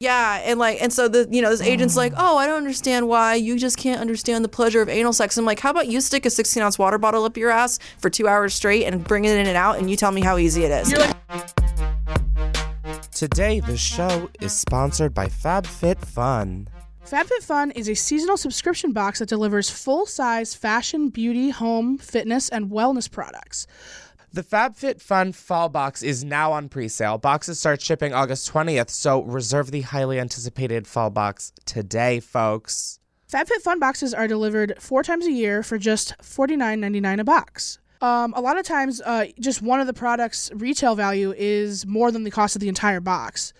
Yeah, and like, and so the you know this agent's like, mm. oh, I don't understand why you just can't understand the pleasure of anal sex. I'm like, how about you stick a 16 ounce water bottle up your ass for two hours straight and bring it in and out, and you tell me how easy it is. Today, the show is sponsored by FabFitFun. FabFitFun is a seasonal subscription box that delivers full-size fashion, beauty, home, fitness, and wellness products. The FabFitFun Fall Box is now on pre-sale. Boxes start shipping August 20th, so reserve the highly anticipated Fall Box today, folks. FabFitFun boxes are delivered four times a year for just $49.99 a box. Um, a lot of times, uh, just one of the products' retail value is more than the cost of the entire box.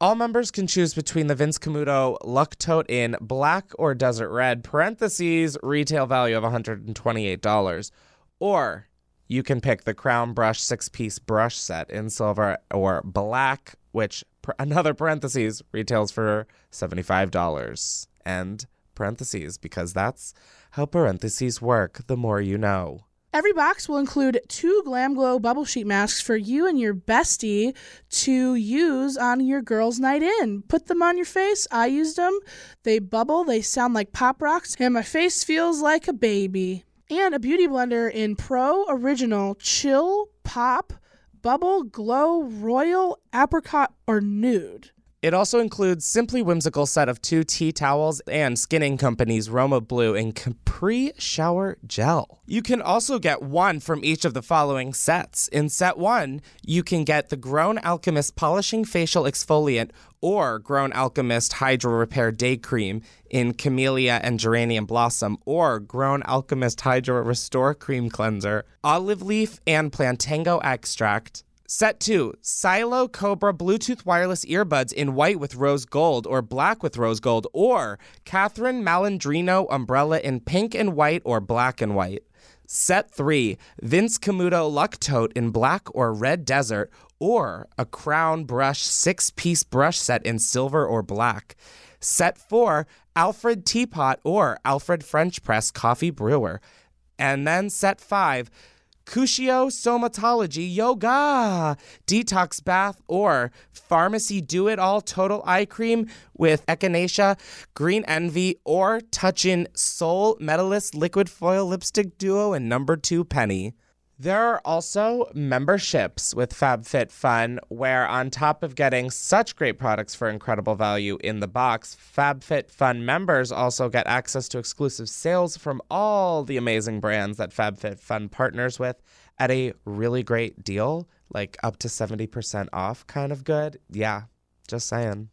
All members can choose between the Vince Camuto Luck Tote in black or desert red, parentheses, retail value of $128, or you can pick the Crown Brush six piece brush set in silver or black, which another parentheses retails for $75. And parentheses, because that's how parentheses work, the more you know. Every box will include two Glam Glow bubble sheet masks for you and your bestie to use on your girls' night in. Put them on your face. I used them. They bubble, they sound like pop rocks, and my face feels like a baby and a beauty blender in Pro Original Chill Pop Bubble Glow Royal Apricot or Nude. It also includes Simply Whimsical set of two tea towels and Skinning Company's Roma Blue and Capri Shower Gel. You can also get one from each of the following sets. In set one, you can get the Grown Alchemist Polishing Facial Exfoliant or Grown Alchemist Hydro Repair Day Cream in Camellia and Geranium Blossom, or Grown Alchemist Hydro Restore Cream Cleanser, Olive Leaf and Plantango Extract, Set 2 Silo Cobra Bluetooth wireless earbuds in white with rose gold or black with rose gold, or Catherine Malandrino umbrella in pink and white or black and white. Set 3 Vince Camuto Luck Tote in black or red desert, or a Crown Brush six piece brush set in silver or black. Set 4 Alfred Teapot or Alfred French Press Coffee Brewer. And then set 5 Kushio Somatology Yoga, Detox Bath, or Farmacy Do It All Total Eye Cream with Echinacea, Green Envy, or Touchin Soul Metallist Liquid Foil Lipstick Duo and Number 2 Penny. There are also memberships with FabFitFun, where on top of getting such great products for incredible value in the box, FabFitFun members also get access to exclusive sales from all the amazing brands that FabFitFun partners with at a really great deal, like up to 70% off, kind of good. Yeah, just saying.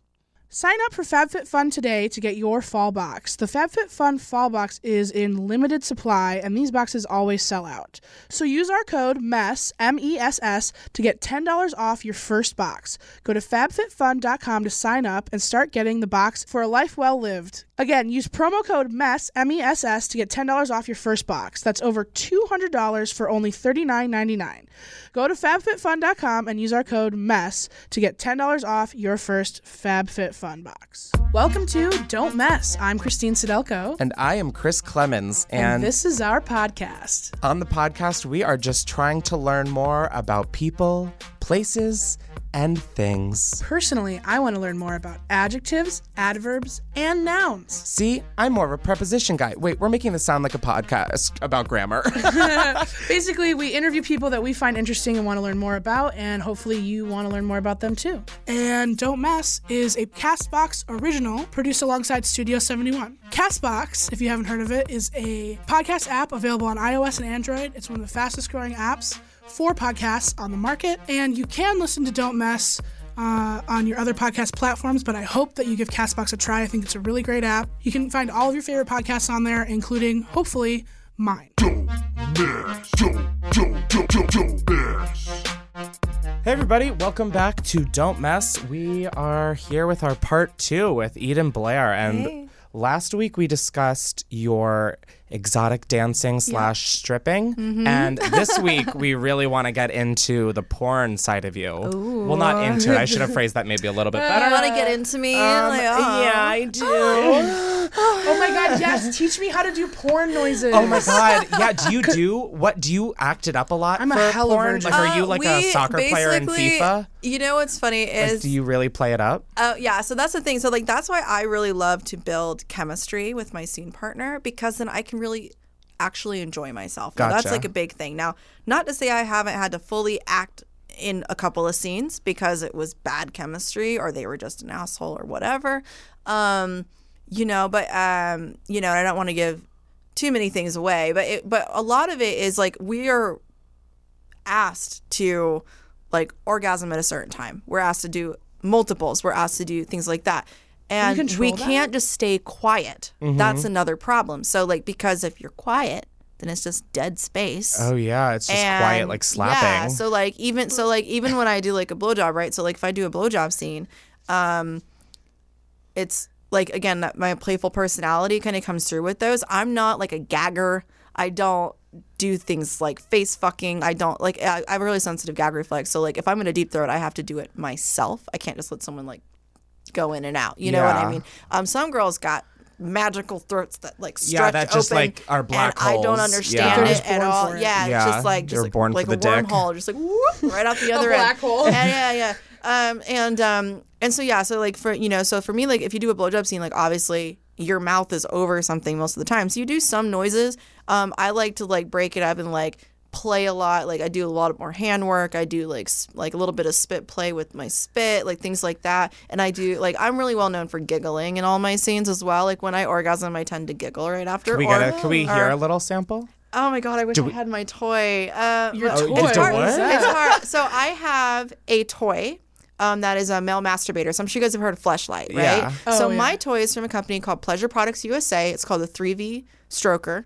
Sign up for FabFitFun today to get your fall box. The FabFitFun fall box is in limited supply, and these boxes always sell out. So use our code MESS, M E S S, to get $10 off your first box. Go to fabfitfun.com to sign up and start getting the box for a life well lived. Again, use promo code MESS, M E S S, to get $10 off your first box. That's over $200 for only $39.99. Go to fabfitfun.com and use our code MESS to get $10 off your first FabFitFun box. Welcome to Don't Mess. I'm Christine Sidelko. And I am Chris Klemens. And, and this is our podcast. On the podcast, we are just trying to learn more about people, places, and things. Personally, I want to learn more about adjectives, adverbs, and nouns. See, I'm more of a preposition guy. Wait, we're making this sound like a podcast about grammar. Basically, we interview people that we find interesting and want to learn more about, and hopefully, you want to learn more about them too. And Don't Mess is a Castbox original produced alongside Studio 71. Castbox, if you haven't heard of it, is a podcast app available on iOS and Android. It's one of the fastest growing apps for podcasts on the market, and you can listen to Don't Mess. Uh, on your other podcast platforms, but I hope that you give Castbox a try. I think it's a really great app. You can find all of your favorite podcasts on there, including, hopefully, mine. Don't mess. Don't, don't, don't, don't, don't mess. Hey, everybody, welcome back to Don't Mess. We are here with our part two with Edyn Blair. And hey. last week we discussed your exotic dancing slash stripping. Mm-hmm. And this week, we really want to get into the porn side of you. Ooh. Well, not into it. I should have phrased that maybe a little bit better. You want to get into me? Um, like, oh. Yeah, I do. Oh my god, yes, teach me how to do porn noises. Oh my god! Yeah, do you do what? Do you act it up a lot I'm a for hella porn? Like, are you Uh, like a soccer player in basically- FIFA? You know what's funny Like, is do you really play it up? Oh yeah, so that's the thing. So like that's why I really love to build chemistry with my scene partner because then I can really actually enjoy myself. Now, that's like a big thing. Now, not to say I haven't had to fully act in a couple of scenes because it was bad chemistry or they were just an asshole or whatever. Um, you know, but um, you know, I don't want to give too many things away, but it, but a lot of it is like we are asked to like orgasm at a certain time. We're asked to do multiples. We're asked to do things like that. And control we that? can't just stay quiet. Mm-hmm. That's another problem. So like because if you're quiet, then it's just dead space. Oh yeah, it's just And, quiet, like slapping. Yeah. So like even so like even when I do like a blowjob, right? So like if I do a blowjob scene, um, it's like again that my playful personality kind of comes through with those. I'm not like a gagger. I don't do things like face fucking. I don't like. I, I have a really sensitive gag reflex. So like if I'm gonna deep throat, I have to do it myself. I can't just let someone like go in and out. You know what I mean? Um, some girls got magical throats that like stretch Yeah, that just, open, like, are black and I don't understand Yeah. It just at all. it. Yeah, Yeah, it's just like they just like, born like for a the dick. wormhole, just like whoop, right out the other black end. hole. Yeah, yeah, yeah. Um, and um, and so yeah, so like for you know, so for me, like if you do a blowjob scene, like obviously your mouth is over something most of the time, so you do some noises. Um, I like to like break it up and like play a lot. Like I do a lot more hand work. I do like like a little bit of spit play with my spit, like things like that. And I do like I'm really well known for giggling in all my scenes as well. Like when I orgasm, I tend to giggle right after. Can we or- get a, can we or- hear a little sample? Oh my god, I wish I had my toy. Uh, Your toy. It's hard. It's hard. So I have a toy. Um, that is a male masturbator. So I'm sure you guys have heard of Fleshlight, right? Yeah. so Oh, yeah. my toy is from a company called Pleasure Products USA. It's called the 3V Stroker,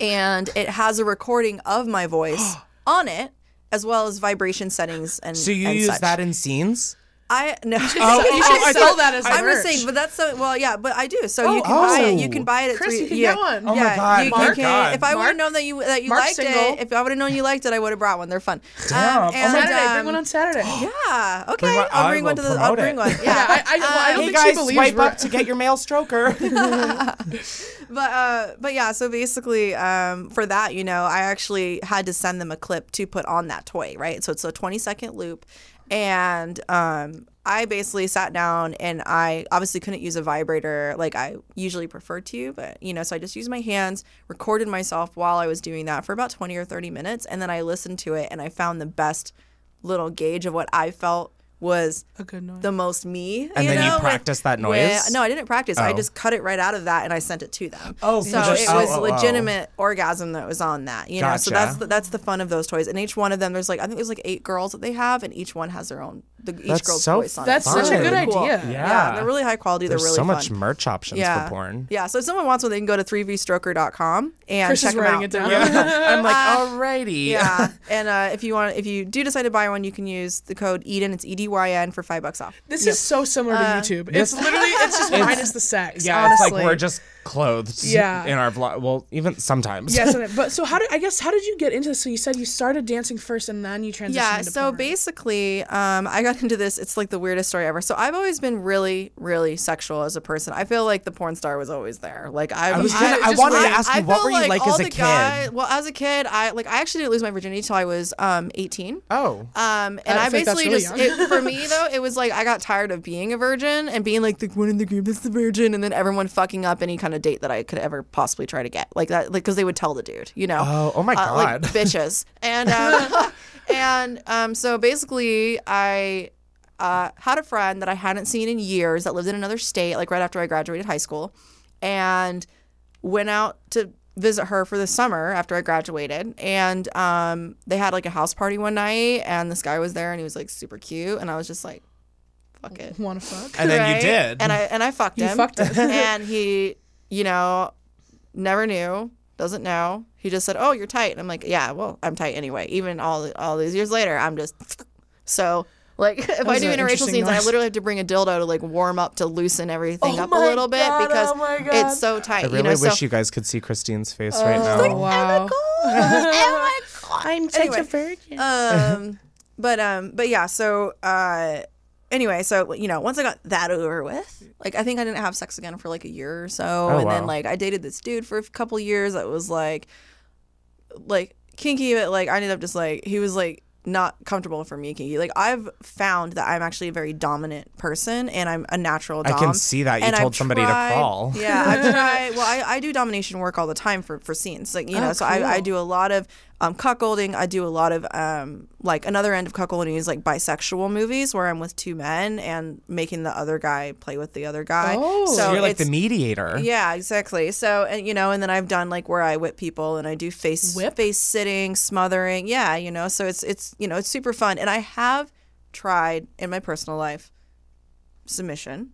and it has a recording of my voice on it, as well as vibration settings and. So you and use such. that in scenes? I no. you oh, should I sell that as I'm merch. just saying, but that's so well, yeah. But I do. So you can Oh. buy it. You can buy it at Chris, three. you can yeah. get one. Oh my God, you, you can- God. If I would have Mark- known that you that you Mark's liked single. it, if I would have known you liked it, I would have brought one. They're fun. Damn. Um, Oh my and, Saturday, bring um, one on Saturday. Yeah. Okay. Bring one- I'll I bring one to the. I'll bring it. one. Yeah, Yeah. I, I, well, I don't Hey think she guys, believes swipe up to get your male stroker. but uh but yeah so basically um for that you know i actually had to send them a clip to put on that toy right so it's a 20 second loop and um i basically sat down and i obviously couldn't use a vibrator like i usually prefer to but you know so i just used my hands recorded myself while i was doing that for about 20 or 30 minutes and then i listened to it and i found the best little gauge of what i felt was A good noise. the most me. And then you know, with- practiced that with- noise? no, I didn't practice. I Oh. just cut it right out of that and I sent it to them. Oh, so just- it oh, was oh, oh. legitimate orgasm that was on that. You know, so that's the, that's the fun of those toys. And each one of them, there's like I think there's like eight girls that they have, and each one has their own. The, each That's girl's so voice on That's it. such a good really cool. idea. Yeah. they're really high quality. There's they're really so fun. much merch options yeah. for porn. Yeah, so if someone wants one, they can go to 3vstroker.com and Chris check is them writing out. it down. I'm like, Uh, alrighty. yeah, and uh, if you want, if you do decide to buy one, you can use the code Edyn. It's E D Y N for five bucks off. This is so similar to Uh, YouTube. It's literally it's just minus the sex. Yeah, honestly. it's like we're just clothed Yeah. in our vlog. Well, even sometimes. Yes, and but so how did I guess how did you get into this? So you said you started dancing first and then you transitioned Yeah, into so porn. basically, um, I got into this. It's like the weirdest story ever. So I've always been really, really sexual as a person. I feel like the porn star was always there. Like I, I was gonna. it's I just wanted to ask you, what feel were you like all as a the kid? guy- well, as a kid, I like I actually didn't lose my virginity till I was um, 18. Oh. Um, and I I, basically really just it, for me though, it was like I got tired of being a virgin and being like the one in the group that's the virgin, and then everyone fucking up any kind of date that I could ever possibly try to get, like that, like because they would tell the dude, you know. Oh, oh my Uh, like God. bitches, and um, and um, so basically I. Uh, had a friend that I hadn't seen in years that lived in another state, like right after I graduated high school, and went out to visit her for the summer after I graduated. And um, they had like a house party one night, and this guy was there, and he was like super cute, and I was just like, "Fuck it." wanna fuck. and then you did. and I and I fucked You him. fucked him. and he, you know, never knew, doesn't know. He just said, "Oh, you're tight," and I'm like, "Yeah, well, I'm tight anyway." Even all all these years later, I'm just so. Like if I do interracial interesting scenes, I literally have to bring a dildo to like warm up to loosen everything Oh up a my little bit God, because oh it's so tight. I really you know, wish so, you guys could see Christine's face right Oh, now. wow. oh I'm such a virgin. um but um but yeah so uh anyway, so you know, once I got that over with, like I think I didn't have sex again for like a year or so, Oh, and then like I dated this dude for a couple years that was like, like kinky, but like I ended up just like he was like not comfortable for me kinky. Like I've found that I'm actually a very dominant person, and I'm a natural I can see that. You And told I've somebody to crawl. Yeah, I've tried. Well, I, I do domination work all the time for for scenes, like you know. Oh, so I, I do a lot of um, cuckolding. I do a lot of um, like another end of cuckolding is like bisexual movies where I'm with two men and making the other guy play with the other guy. Oh. So you're like the mediator. yeah, exactly. So, and you know, and then I've done like where I whip people and I do face Whip? face sitting, smothering. Yeah, you know, so it's it's you know it's super fun. And I have tried in my personal life submission,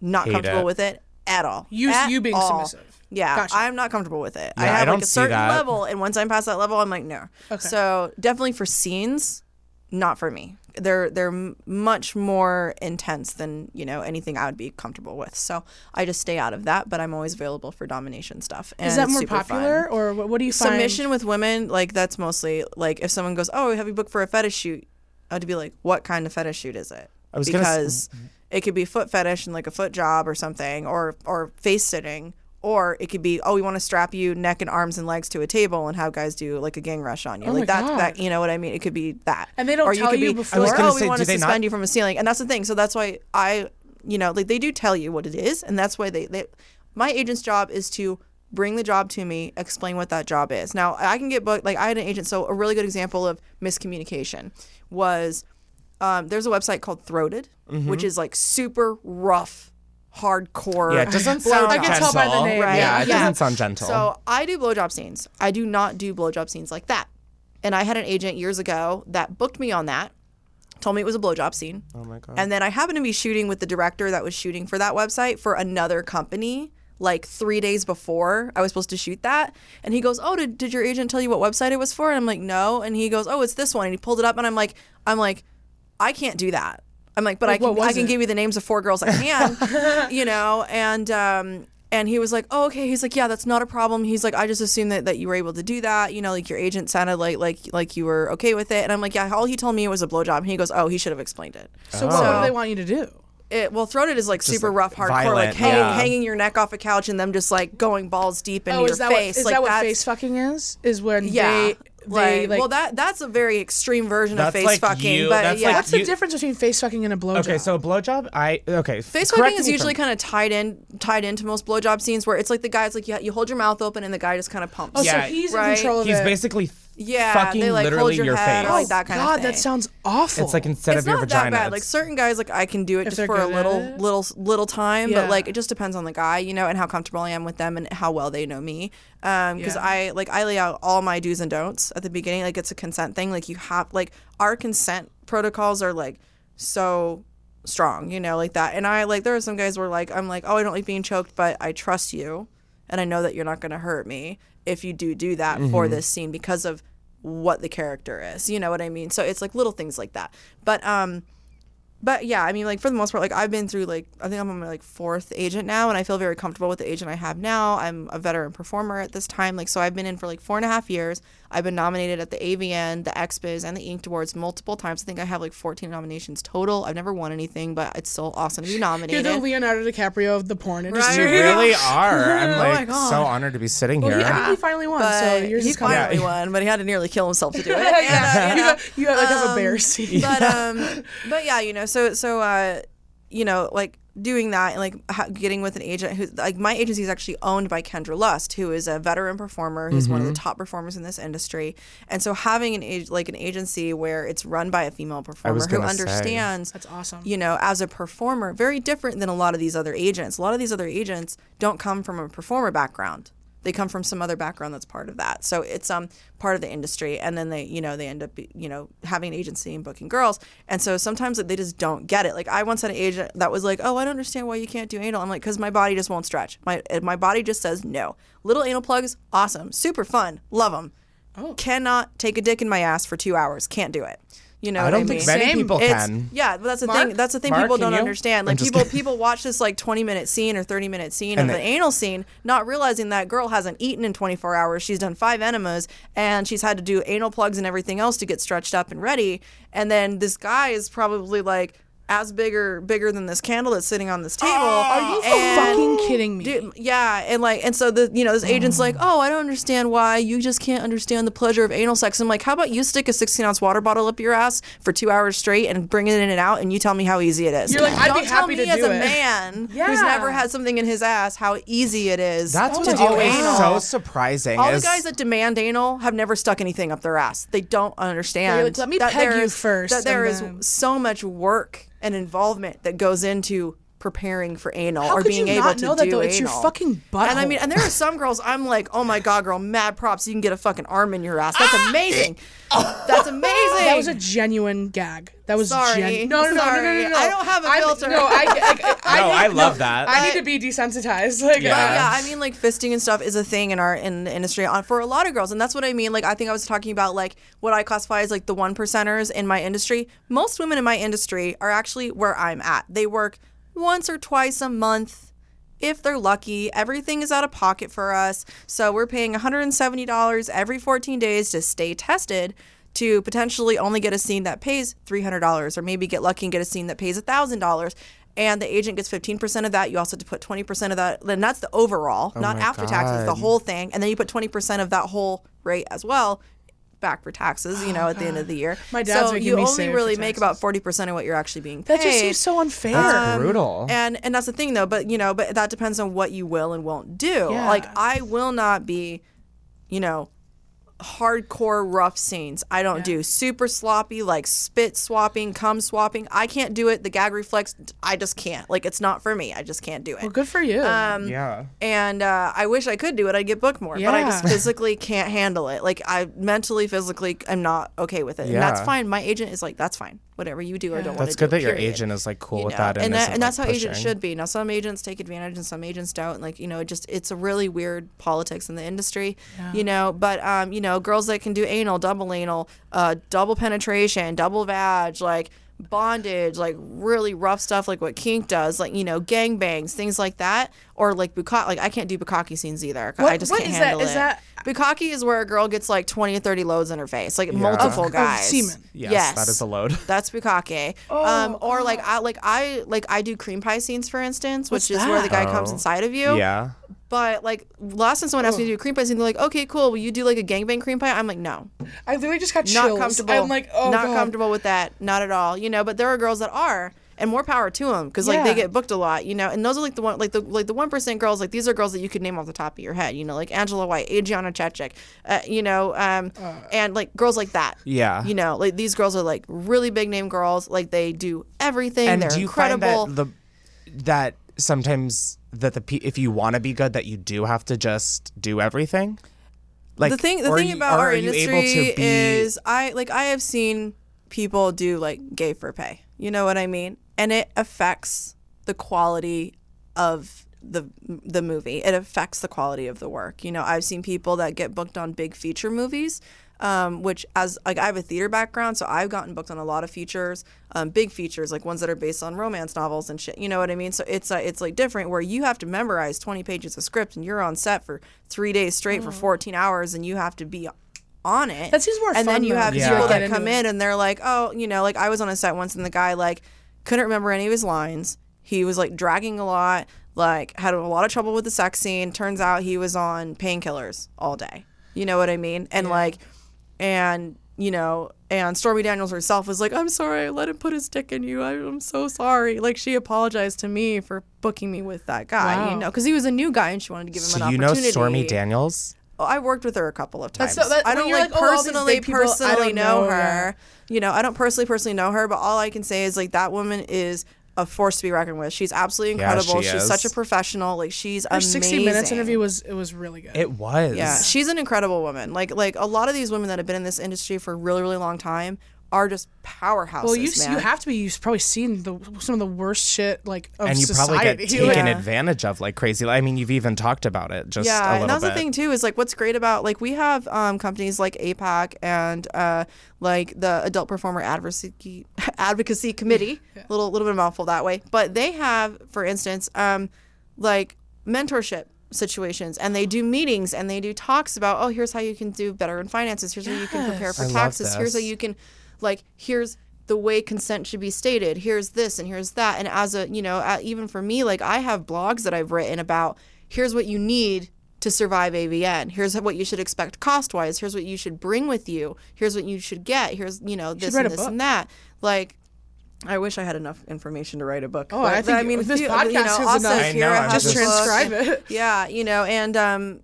not Hate comfortable it. with it at all. You At you being all. submissive. Yeah, Gotcha. I'm not comfortable with it. I Yeah, I have don't like a certain level, and once I'm past that level, I'm like no. Okay. So definitely for scenes, not for me. They're they're much more intense than you know anything I would be comfortable with. So I just stay out of that. But I'm always available for domination stuff. And Is that more super fun. popular, or what, what do you find? Submission with women, like that's mostly like if someone goes, "Oh, have you booked for a fetish shoot?" I'd be like, "What kind of fetish shoot is it?" I was because it could be foot fetish and like a foot job or something, or or face sitting, or it could be, "Oh, we want to strap you neck and arms and legs to a table and have guys do like a gang rush on you." Oh like that, that you know what I mean? It could be that, And they don't or tell could you be, before? I or, oh, say, we want to they not- suspend you from a ceiling, and that's the thing. So that's why I, you know, like they do tell you what it is, and that's why they they. My agent's job is to bring the job to me, explain what that job is. Now I can get booked. Like I had an agent. So a really good example of miscommunication was um, there's a website called Throated, which is like super rough, hardcore. Yeah, it doesn't sound I can gentle. tell by the name, Right. Yeah, it Yeah. doesn't sound gentle. So I do blowjob scenes. I do not do blowjob scenes like that. And I had an agent years ago that booked me on that, told me it was a blowjob scene. oh my god. And then I happened to be shooting with the director that was shooting for that website for another company like three days before I was supposed to shoot that. And he goes, Oh, did, did your agent tell you what website it was for? And I'm like, No. And he goes, Oh, it's this one. And he pulled it up and I'm like, I'm like, I can't do that. I'm like, but I Like, what can I can it? give you the names of four girls I can, you know, and um and he was like, Oh, okay. He's like, Yeah, that's not a problem. He's like, I just assumed that, that you were able to do that. You know, like your agent sounded like like like you were okay with it. And I'm like, Yeah, all he told me was a blowjob. And he goes, Oh, he should have explained it So what, what So- do they want you to do? it well throated is like super like, rough hardcore violent, like hanging, yeah. hanging your neck off a couch and them just like going balls deep into Oh, your that face what is like that what face fucking is? Is when yeah they they like, like. well that that's a very extreme version of face like fucking you- but yeah like what's the difference between face fucking and a blowjob? okay, so a blowjob, I okay. Face fucking is usually I'm- kind of tied in, tied into most blowjob scenes where it's like the guy's like you, you hold your mouth open and the guy just kind of pumps. oh, Yeah, so he's right. in control of He's it. basically Yeah, fucking they, like, hold literally your your head, face. like that kind of God, thing. that sounds awful. It's like instead it's of your vagina. It's not that bad. Like certain guys, like I can do it If just for a little, little, little time. Yeah. But like it just depends on the guy, you know, and how comfortable I am with them and how well they know me. Um, because Yeah. I like I lay out all my do's and don'ts at the beginning. Like it's a consent thing. Like you have like our consent protocols are like so strong, you know, like that. And I like there are some guys where like I'm like, oh, I don't like being choked, but I trust you, and I know that you're not gonna hurt me if you do do that for this scene because of what the character is. You know what I mean? So it's like little things like that. But um but yeah, I mean like for the most part like I've been through like I think I'm on my like fourth agent now and I feel very comfortable with the agent I have now. I'm a veteran performer at this time. Like so I've been in for like four and a half years. I've been nominated at the AVN, the XBiz, and the Inked Awards multiple times. I think I have like 14 nominations total. I've never won anything, but it's still awesome to be nominated. You're the Leonardo DiCaprio of the porn industry. you really are. I'm Oh like God. so honored to be sitting Well, here. he, I think he finally won, but so yours he is finally Yeah. won, but he had to nearly kill himself to do it. yeah, And, uh, you, got, you got, like have a bear Um, scene. but um but yeah you know so so uh you know like doing that and like ha- getting with an agent who like my agency is actually owned by kendra lust who is a veteran performer who's one of Mm-hmm. the top performers in this industry and so having an age like an agency where it's run by a female performer who gonna say. understands That's awesome. you know, as a performer, very different than a lot of these other agents. A lot of these other agents don't come from a performer background. They come from some other background that's part of that. So it's um part of the industry, and then they you know they end up you know having an agency and booking girls, and so sometimes they just don't get it. Like I once had an agent that was like, "Oh, I don't understand why you can't do anal." I'm like, "Cause my body just won't stretch. My my body just says no." Little anal plugs, awesome, super fun, love them. Oh. Cannot take a dick in my ass for two hours. Can't do it. You know I don't I think mean? many Same. people It's- can. Yeah, but that's the Mark? thing. That's the thing Mark, people don't you? understand. Like people people watch this like 20 minute scene or 30 minute scene And of they- an anal scene, not realizing that girl hasn't eaten in 24 hours. She's done five enemas and she's had to do anal plugs and everything else to get stretched up and ready. And then this guy is probably like as bigger bigger than this candle that's sitting on this table. Are you and- fucking kidding me? Dude, yeah, and like, and so the you know this agent's like, oh, I don't understand why you just can't understand the pleasure of anal sex. I'm like, how about you stick a 16 ounce water bottle up your ass for two hours straight and bring it in and out, and you tell me how easy it is. You're like, I'd don't be tell happy me to as do a it. man who's never had something in his ass how easy it is. That's to what's do always anal. so surprising. All the guys that demand anal have never stuck anything up their ass. They don't understand. They're like, "Let me that peg there you is- first, That there and is then-" so much work and involvement that goes into preparing for anal How or could being you able not to know that, do though? anal. It's your fucking butt. And I mean, and there are some girls I'm like, oh my god, girl, mad props. You can get a fucking arm in your ass. That's amazing. That's amazing. Ah! That was a genuine gag. That was Sorry. gen- no, no, no, no, no, no, no. I don't have a I'm- filter. No, I, I, I, No, I love that. I need to be desensitized. Like, Yeah. But yeah, I mean, like fisting and stuff is a thing in our in the industry on for a lot of girls, and that's what I mean. Like, I think I was talking about like what I classify as like the one percenters in my industry. Most women in my industry are actually where I'm at. They work once or twice a month. If they're lucky, everything is out of pocket for us. So we're paying $170 every 14 days to stay tested to potentially only get a scene that pays $300 or maybe get lucky and get a scene that pays $1,000 and the agent gets 15% of that. You also have to put 20% of that. Then that's the overall, oh not Oh my after taxes, the whole thing. And then you put 20% of that whole rate as well back for taxes, you know, at the end of the year. My dad's so making you me only save for really make about taxes. 40% of what you're actually being paid. that just seems so unfair. That's um, brutal. And and that's the thing though, but you know, but that depends on what you will and won't do. Yeah. Like I will not be, you know, hardcore rough scenes. I don't do super sloppy like spit swapping, cum swapping. I can't do it. The gag reflex, I just can't. Like it's not for me. I just can't do it. well, good for you. Um, yeah. and uh, I wish I could do it. I'd get booked more, yeah. but I just physically can't handle it. Like I mentally, physically, I'm not okay with it, Yeah. and that's fine. My agent is like, "That's fine. Whatever you do or don't want to do." That's good that your agent is like cool You with know, that, and, and, that, isn't, and that's like, how agents should be. Now, some agents take advantage and some agents don't. Like you know, it just it's a really weird politics in the industry. You know, but um, you know, girls that can do anal, double anal, uh, double penetration, double vag, like bondage, like really rough stuff, like what kink does, like you know, gang bangs, things like that, or like bukkake. Like I can't do bukkake scenes either. I What- just what can't is that? handle Is it. that- bukkake is where a girl gets like twenty or thirty loads in her face, like multiple Of- of semen. Yes, that is a load. That's bukkake. Oh, um, or like I like I like I do cream pie scenes for instance, What's which is where the guy that? comes Oh. inside of you. Yeah. But like last time someone asked me to do a cream pie and they're like, "Okay, cool. Will you do like a gangbang cream pie?" I'm like, "No, I literally just got not chills. comfortable. I'm like, oh not God. comfortable with that. Not at all. You know, but there are girls that are." And more power to them because like they get booked a lot, you know. And those are like the one, like the like the one percent girls. Like these are girls that you could name off the top of your head, you know, like Angela White, Adriana Chechik, uh, you know, um, and like girls like that. Yeah. You know, like these girls are like really big name girls. Like they do everything. And They're do you incredible. find that the that sometimes that the pe- if you want to be good that you do have to just do everything? Like the thing, the thing you- about our are you able industry be- is, I like I have seen people do like gay for pay. You know what I mean? And it affects the quality of the the movie. It affects the quality of the work. You know, I've seen people that get booked on big feature movies. Um, which as like I have a theater background, so I've gotten booked on a lot of features, um, big features like ones that are based on romance novels and shit. You know what I mean? So it's uh, it's like different where you have to memorize 20 pages of script and you're on set for three days straight for 14 hours and you have to be on it. That seems more And fun, then you though, have because people that come in and they're like, oh, you know, like I was on a set once and the guy like couldn't remember any of his lines. He was like dragging a lot, like had a lot of trouble with the sex scene. Turns out he was on painkillers all day. You know what I mean? And like, and you know, and Stormy Daniels herself was like, "I'm sorry, I let him put his dick in you. I, I'm so sorry." Like she apologized to me for booking me with that guy, Wow. you know, because he was a new guy and she wanted to give him So an you know. Stormy Daniels? Oh, I worked with her a couple of times. So- that- I don't you're like, like, oh, personally people, I personally don't know, know, her. You know, I don't personally personally know her, but all I can say is like that woman is a force to be reckoned with. She's absolutely Yeah, incredible. she she's is. such a professional. Like she's Her amazing. 60 minutes interview was it was really good. It was. Yeah, she's an incredible woman. Like like a lot of these women that have been in this industry for a really really long time are just powerhouses. well, you man. you have to be. You've probably seen the some of the worst shit like of and you probably get taken Yeah. advantage of like crazy. I mean, you've even talked about it just a yeah, little and that's bit. the thing too is like what's great about like we have um, companies like APAC and uh, like the Adult Performer Advocacy Advocacy Committee, a little little bit of mouthful that way, but they have, for instance, um, like mentorship situations and they do meetings and they do talks about oh here's how you can do better in finances here's how you can prepare for I taxes here's how you can like here's the way consent should be stated. Here's this and here's that. And as a, you know, uh, even for me, like I have blogs that I've written about here's what you need to survive AVN. Here's what you should expect cost wise. Here's what you should bring with you. Here's what you should get. Here's, you know, this write and this book. and that. Like, I wish I had enough information to write a book. Oh, but, I think I mean, this you- podcast you know, is also enough. I here know, I I'm have Just the book transcribe it. yeah, you know, and um,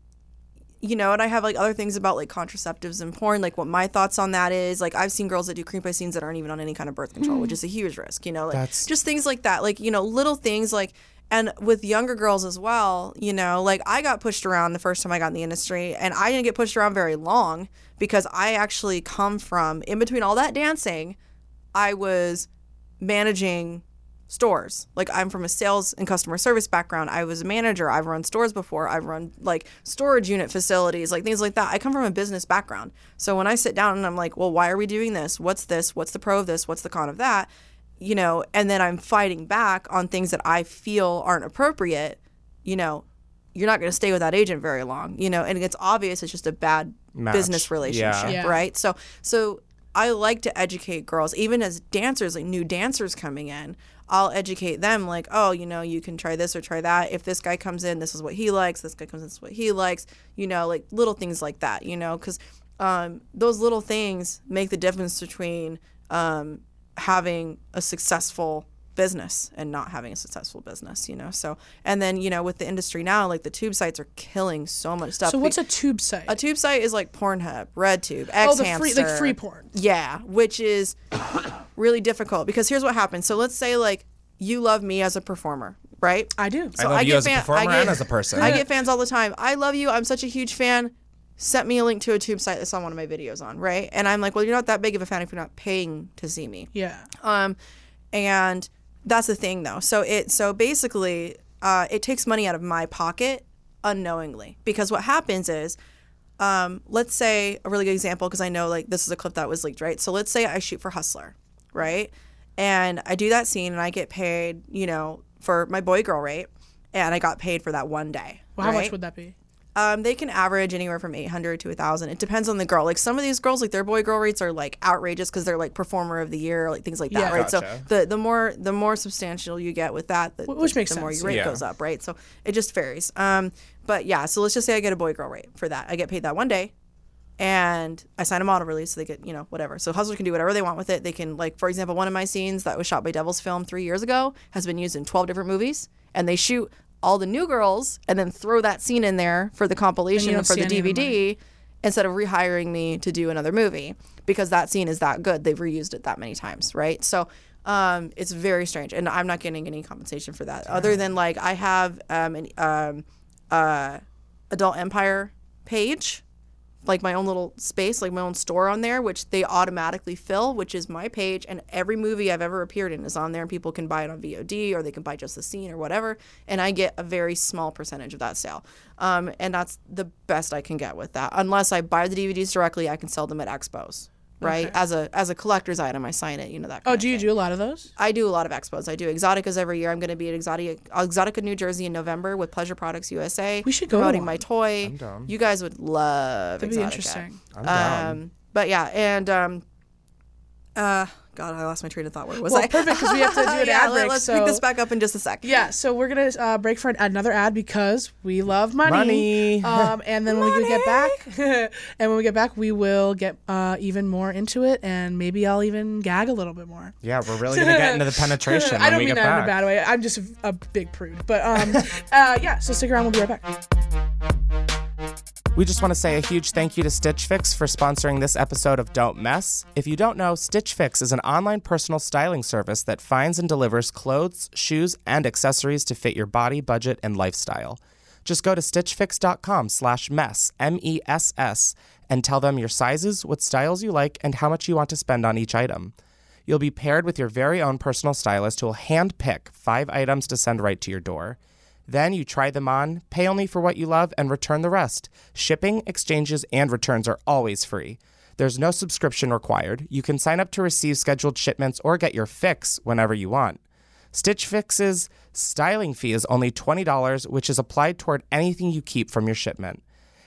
you know, and I have like other things about like contraceptives and porn, like what my thoughts on that is. Like I've seen girls that do cream pie scenes that aren't even on any kind of birth control, which mm. is a huge risk. You know, like That's- just things like that, like you know, little things like. And with younger girls as well, you know, like I got pushed around the first time I got in the industry, and I didn't get pushed around very long because I actually come from in between all that dancing, I was managing stores. Like I'm from a sales and customer service background. I was a manager. I've run stores before. I've run like storage unit facilities, like things like that. I come from a business background. So when I sit down and I'm like, well, why are we doing this? What's this? What's the pro of this? What's the con of that? You know, and then I'm fighting back on things that I feel aren't appropriate, you know, you're not going to stay with that agent very long, you know, and it's obvious it's just a bad Match. business relationship, Yeah. right? So so I like to educate girls, even as dancers, like new dancers coming in. I'll educate them, like, oh, you know, you can try this or try that. If this guy comes in, this is what he likes. This guy comes in, this is what he likes. You know, like little things like that. You know, because um, those little things make the difference between um, having a successful business and not having a successful business. You know, so and then you know with the industry now, like the tube sites are killing so much stuff. So what's a tube site? A tube site is like Pornhub, RedTube, X oh, the free like free porn. Yeah, which is really difficult because here's what happens. So let's say like you love me as a performer, right? I do. So I love you get as a fan- performer I get- and as a person. I get fans all the time. I love you. I'm such a huge fan. Sent me a link to a tube site that saw one of my videos on, right? And I'm like, well, you're not that big of a fan if you're not paying to see me. yeah. Um, and that's the thing though. So it so basically, uh, it takes money out of my pocket unknowingly because what happens is, um, let's say a really good example because I know like this is a clip that was leaked, right? So let's say I shoot for Hustler, right? And I do that scene and I get paid, you know, for my boy girl rate, and I got paid for that one day. Well, how much would that be? Um, they can average anywhere from 800 to 1,000. It depends on the girl. Like some of these girls, like their boy girl rates are like outrageous because they're like performer of the year, like things like that, Yeah. right? So the the more the more substantial you get with that, the, which the, makes the more sense. your rate Yeah. goes up, right? So it just varies. Um, but yeah, so let's just say I get a boy girl rate for that. I get paid that one day, and I sign a model release, so they get you know whatever. So Hustler can do whatever they want with it. They can like, for example, one of my scenes that was shot by Devil's Film three years ago has been used in 12 different movies, and they shoot all the new girls and then throw that scene in there for the compilation and for the any of the DVD instead of rehiring me to do another movie because that scene is that good. They've reused it that many times, right? So um, it's very strange, and I'm not getting any compensation for that other than like I have um, an um, uh, Adult Empire page, like my own little space, like my own store on there, which they automatically fill, which is my page, and every movie I've ever appeared in is on there, and people can buy it on VOD or they can buy just the scene or whatever, and I get a very small percentage of that sale, um, and that's the best I can get with that. Unless I buy the DVDs directly, I can sell them at expos, right? As a as a collector's item, I sign it, you know that. Kind Oh, of do you thing. do a lot of those? I do a lot of expos. I do Exxxoticas every year. I'm going to be at Exxxotica, Exxxotica, New Jersey in November with Pleasure Products USA. We should go to promoting my toy. down. You guys would love That'd be interesting. I'm down. Um, but yeah, and um, uh, God, I lost my train of thought. Where was Well, I? perfect, 'cause we have to do an yeah, ad let- break, Let's so- pick this back up in just a sec. Yeah, so we're gonna uh, break for another ad because we love money. Money. Um, and then when we get back, and when we get back, we will get uh, even more into it, and maybe I'll even gag a little bit more. yeah, we're really gonna get into the penetration I don't we mean get that back. in a bad way. I'm just a, a big prude. But um, uh, yeah, so stick around. We'll be right back. We just want to say a huge thank you to Stitch Fix for sponsoring this episode of Don't Mess. If you don't know, Stitch Fix is an online personal styling service that finds and delivers clothes, shoes, and accessories to fit your body, budget, and lifestyle. Just go to stitchfix.com slash mess, M-E-S-S, and tell them your sizes, what styles you like, and how much you want to spend on each item. You'll be paired with your very own personal stylist who will hand pick five items to send right to your door. Then you try them on, pay only for what you love, and return the rest. Shipping, exchanges, and returns are always free. There's no subscription required. You can sign up to receive scheduled shipments or get your fix whenever you want. Stitch Fix's styling fee is only $20, which is applied toward anything you keep from your shipment.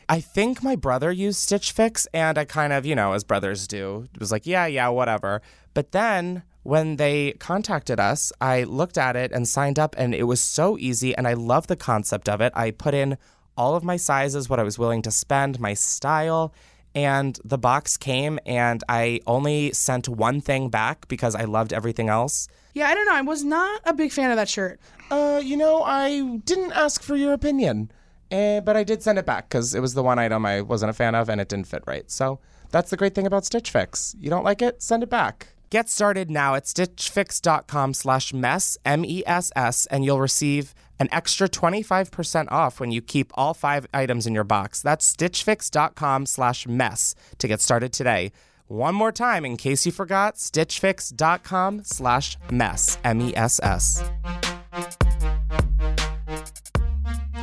I think my brother used Stitch Fix, and I kind of, you know, as brothers do, was like, yeah, yeah, whatever. But then when they contacted us, I looked at it and signed up, and it was so easy, and I love the concept of it. I put in all of my sizes, what I was willing to spend, my style, and the box came, and I only sent one thing back because I loved everything else. Yeah, I don't know. I was not a big fan of that shirt. Uh, you know, I didn't ask for your opinion, eh, but I did send it back because it was the one item I wasn't a fan of and it didn't fit right. So that's the great thing about Stitch Fix. You don't like it? Send it back. Get started now at stitchfix.com slash mess, M-E-S-S, and you'll receive an extra 25% off when you keep all five items in your box. That's stitchfix.com slash mess to get started today. One more time, in case you forgot, stitchfix.com slash mess, M-E-S-S.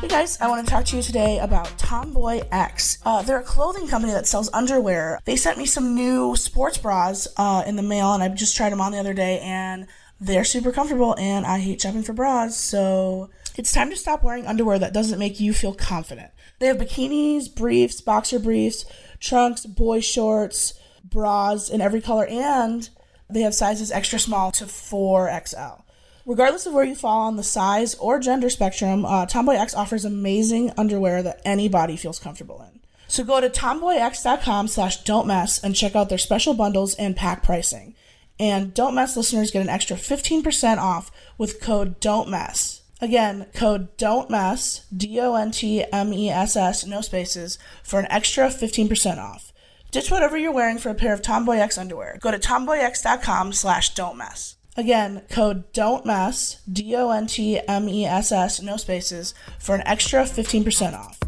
Hey guys, I want to talk to you today about Tomboy X. Uh, they're a clothing company that sells underwear. They sent me some new sports bras uh, in the mail, and I just tried them on the other day, and they're super comfortable. And I hate shopping for bras, so it's time to stop wearing underwear that doesn't make you feel confident. They have bikinis, briefs, boxer briefs, trunks, boy shorts, bras in every color, and they have sizes extra small to 4XL. Regardless of where you fall on the size or gender spectrum, uh, Tomboy X offers amazing underwear that anybody feels comfortable in. So go to tomboyx.com slash don't mess and check out their special bundles and pack pricing. And Don't Mess listeners get an extra 15% off with code Don't Mess. Again, code Don't Mess, D O N T M E S S, no spaces, for an extra 15% off. Ditch whatever you're wearing for a pair of Tomboy X underwear. Go to tomboyx.com slash don't mess. Again, code don't mess, D O N T M E S S, no spaces, for an extra 15% off.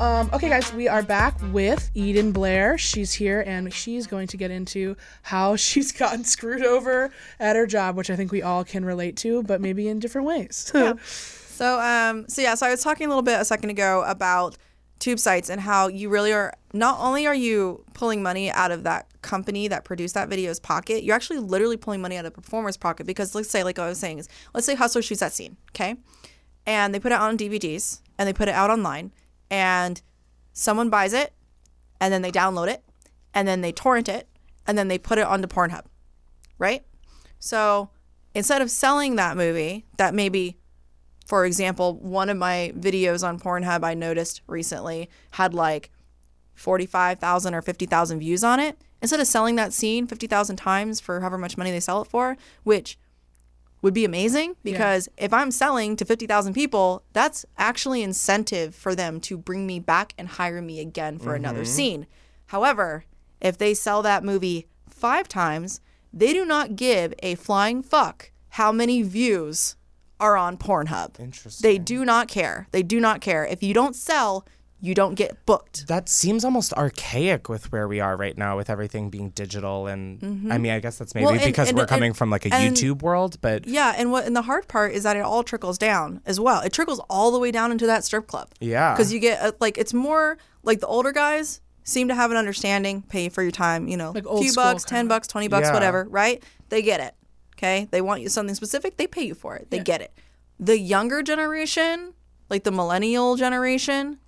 Um, okay, guys, we are back with Edyn Blair. She's here and she's going to get into how she's gotten screwed over at her job, which I think we all can relate to, but maybe in different ways. So, um, so yeah, so I was talking a little bit a second ago about tube sites and how you really are not only are you pulling money out of that company that produced that video's pocket, you're actually literally pulling money out of the performer's pocket because let's say, like I was saying, is let's say Hustler shoots that scene, okay, and they put it on DVDs and they put it out online, and someone buys it, and then they download it, and then they torrent it, and then they put it onto Pornhub, right? So instead of selling that movie that maybe for example, one of my videos on Pornhub I noticed recently had like 45,000 or 50,000 views on it. Instead of selling that scene 50,000 times for however much money they sell it for, which would be amazing because if I'm selling to 50,000 people, that's actually incentive for them to bring me back and hire me again for another mm-hmm. scene. However, if they sell that movie 5 times, they do not give a flying fuck how many views are on Pornhub. Interesting. They do not care. They do not care. If you don't sell, you don't get booked. That seems almost archaic with where we are right now, with everything being digital. And I mean, I guess that's maybe Mm-hmm. Well, and- because and- we're and- coming from like a and- YouTube world, but Yeah, and what and the hard part is that it all trickles down as well. It trickles all the way down into that strip club. Yeah. Because you get uh, like it's more like the older guys seem to have an understanding, pay for your time, you know, Like old few bucks, kinda. ten bucks, twenty bucks, Yeah. whatever, right? They get it. Okay, they want you something specific, they pay you for it. They get it. The younger generation, like the millennial generation,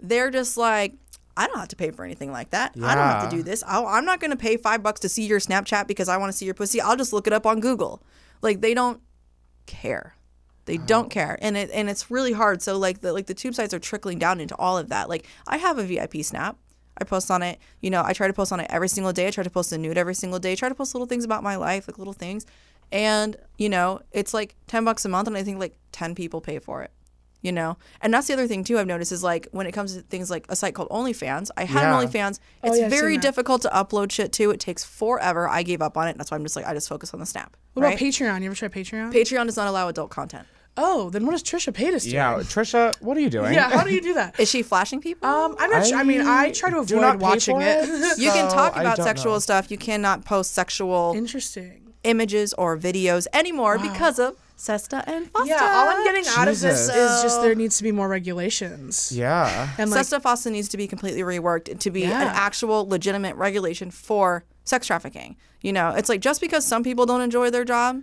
they're just like, I don't have to pay for anything like that. I don't have to do this. I'll, I'm not going to pay five bucks to see your Snapchat because I want to see your pussy. I'll just look it up on Google. Like they don't care. They don't care, and it and it's really hard. So like the like the tube sites are trickling down into all of that. Like I have a VIP Snap. I post on it. You know, I try to post on it every single day. I try to post a nude every single day. I try to post little things about my life, like little things. And you know, it's like ten bucks a month, and I think like ten people pay for it you know and that's the other thing too i've noticed is like when it comes to things like a site called onlyfans i had Yeah. an onlyfans Oh, it's yeah, I've very difficult to upload shit to it takes forever i gave up on it that's why i'm just like i just focus on the snap What right? about Patreon? You ever try Patreon? patreon does not allow adult content oh, then what does Trisha Paytas do? yeah, Trisha, what are you doing? Yeah, how do you do that? is she flashing people Um, I'm not. sure. I mean, I try to do not avoid watching for it. you can talk about sexual know. stuff you cannot post sexual Interesting. images or videos anymore because of sesta and fosta Yeah, all I'm getting out of this Jesus. is just there needs to be more regulations. Yeah. And like, Sesta Fosta needs to be completely reworked to be an actual legitimate regulation for sex trafficking. You know, it's like just because some people don't enjoy their job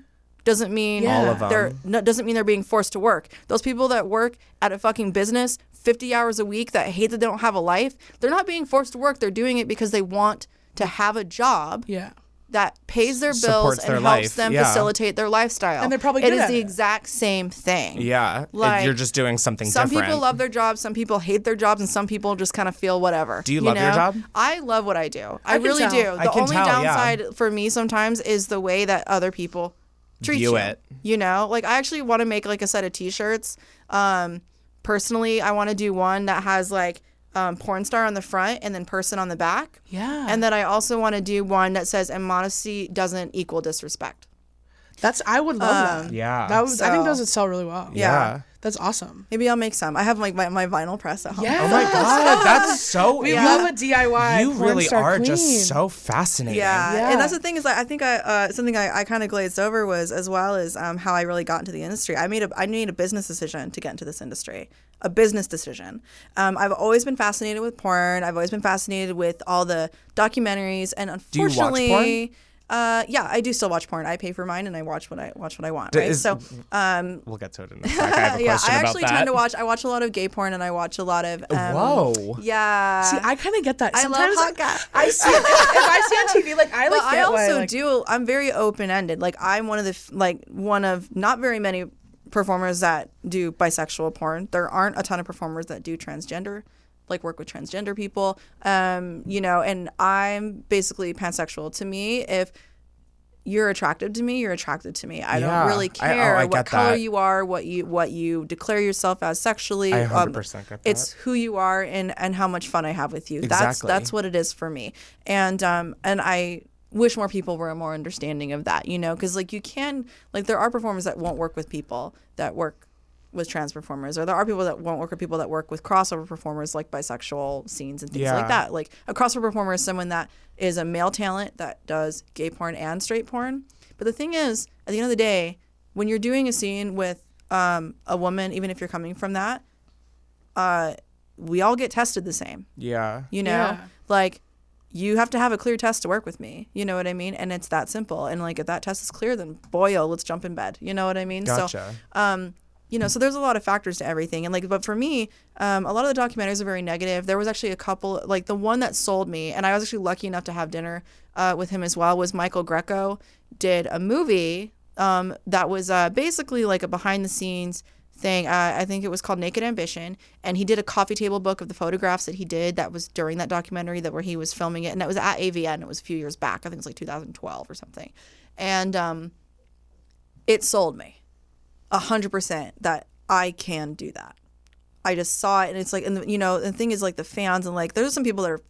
doesn't mean Yeah. All of 'em. they're no, doesn't mean they're being forced to work. Those people that work at a fucking business 50 hours a week that hate that they don't have a life, they're not being forced to work. They're doing it because they want to have a job Yeah. that pays their bills Supports and their helps life, them yeah. facilitate their lifestyle. And they're probably It good is at the it. exact same thing. Yeah. Like, you're just doing something different. Some different. people love their jobs, some people hate their jobs, and some people just kind of feel whatever. Do you love your job? I love what I do. I, can really tell. do. I The can only tell, yeah. downside for me sometimes is the way that other people treat View you. it. You know, like I actually want to make like a set of T-shirts. Um, personally, I want to do one that has like um, porn star on the front and then person on the back. Yeah. And then I also want to do one that says, "And modesty doesn't equal disrespect." That's I would love that. Yeah. That would, I think those would sell really well. yeah. That's awesome. Maybe I'll make some. I have like my, my vinyl press at home. Yeah. Oh my god, that's so. We you, love a DIY. you really are queen. just so fascinating. Yeah. Yeah. and that's the thing is, like, I think I uh, something I, I kind of glazed over was as well as um, how I really got into the industry. I made a I made a business decision to get into this industry, a business decision. Um, I've always been fascinated with porn. I've always been fascinated with all the documentaries, and you watch porn? Unfortunately. Uh, yeah, I do still watch porn. I pay for mine, and I watch what I watch what I want. Right. is- so, um, We'll get to it in a sec. I have a yeah, question I about actually that. tend to watch. I watch a lot of gay porn, and I watch a lot of. Um, Whoa. Yeah. See, I kind of get that. I love Sometimes hot guys. I see if I see on TV like I like. but I get why, also like, do. I'm very open ended. Like I'm one of the like one of not very many performers that do bisexual porn. There aren't a ton of performers that do transgender, like work with transgender people. Um, you know, and I'm basically pansexual. To me, if you're attractive to me, you're attracted to me. I Yeah. don't really I- oh, care I what color that. you are, what you what you declare yourself as sexually. I Um, 100% get It's who you are and and how much fun I have with you. That's Exactly. that's what it is for me. And um and I wish more people were more understanding of that, you know, because like you can like there are performers that won't work with people that work with trans performers, or there are people that won't work with people that work with crossover performers like bisexual scenes and things Yeah. like that. Like a crossover performer is someone that is a male talent that does gay porn and straight porn. But the thing is, at the end of the day, when you're doing a scene with um, a woman, even if you're coming from that, uh, we all get tested the same. Yeah. You know, Yeah. like you have to have a clear test to work with me. You know what I mean? And it's that simple. And like if that test is clear, then boy, oh, let's jump in bed. You know what I mean? So Gotcha. um, you know, so there's a lot of factors to everything. And like, but for me, um, a lot of the documentaries are very negative. There was actually a couple, like the one that sold me, and I was actually lucky enough to have dinner uh, with him as well. Was Michael Grecco did a movie um, that was uh, basically like a behind the scenes thing. Uh, I think it was called Naked Ambition, and he did a coffee table book of the photographs that he did. That was during that documentary that where he was filming it, and that was at AVN. It was a few years back. I think it was like 2012 or something, and um, it sold me a hundred percent that I can do that. I just saw it, and it's like, and the, you know, the thing is, like the fans, and like, there's some people that are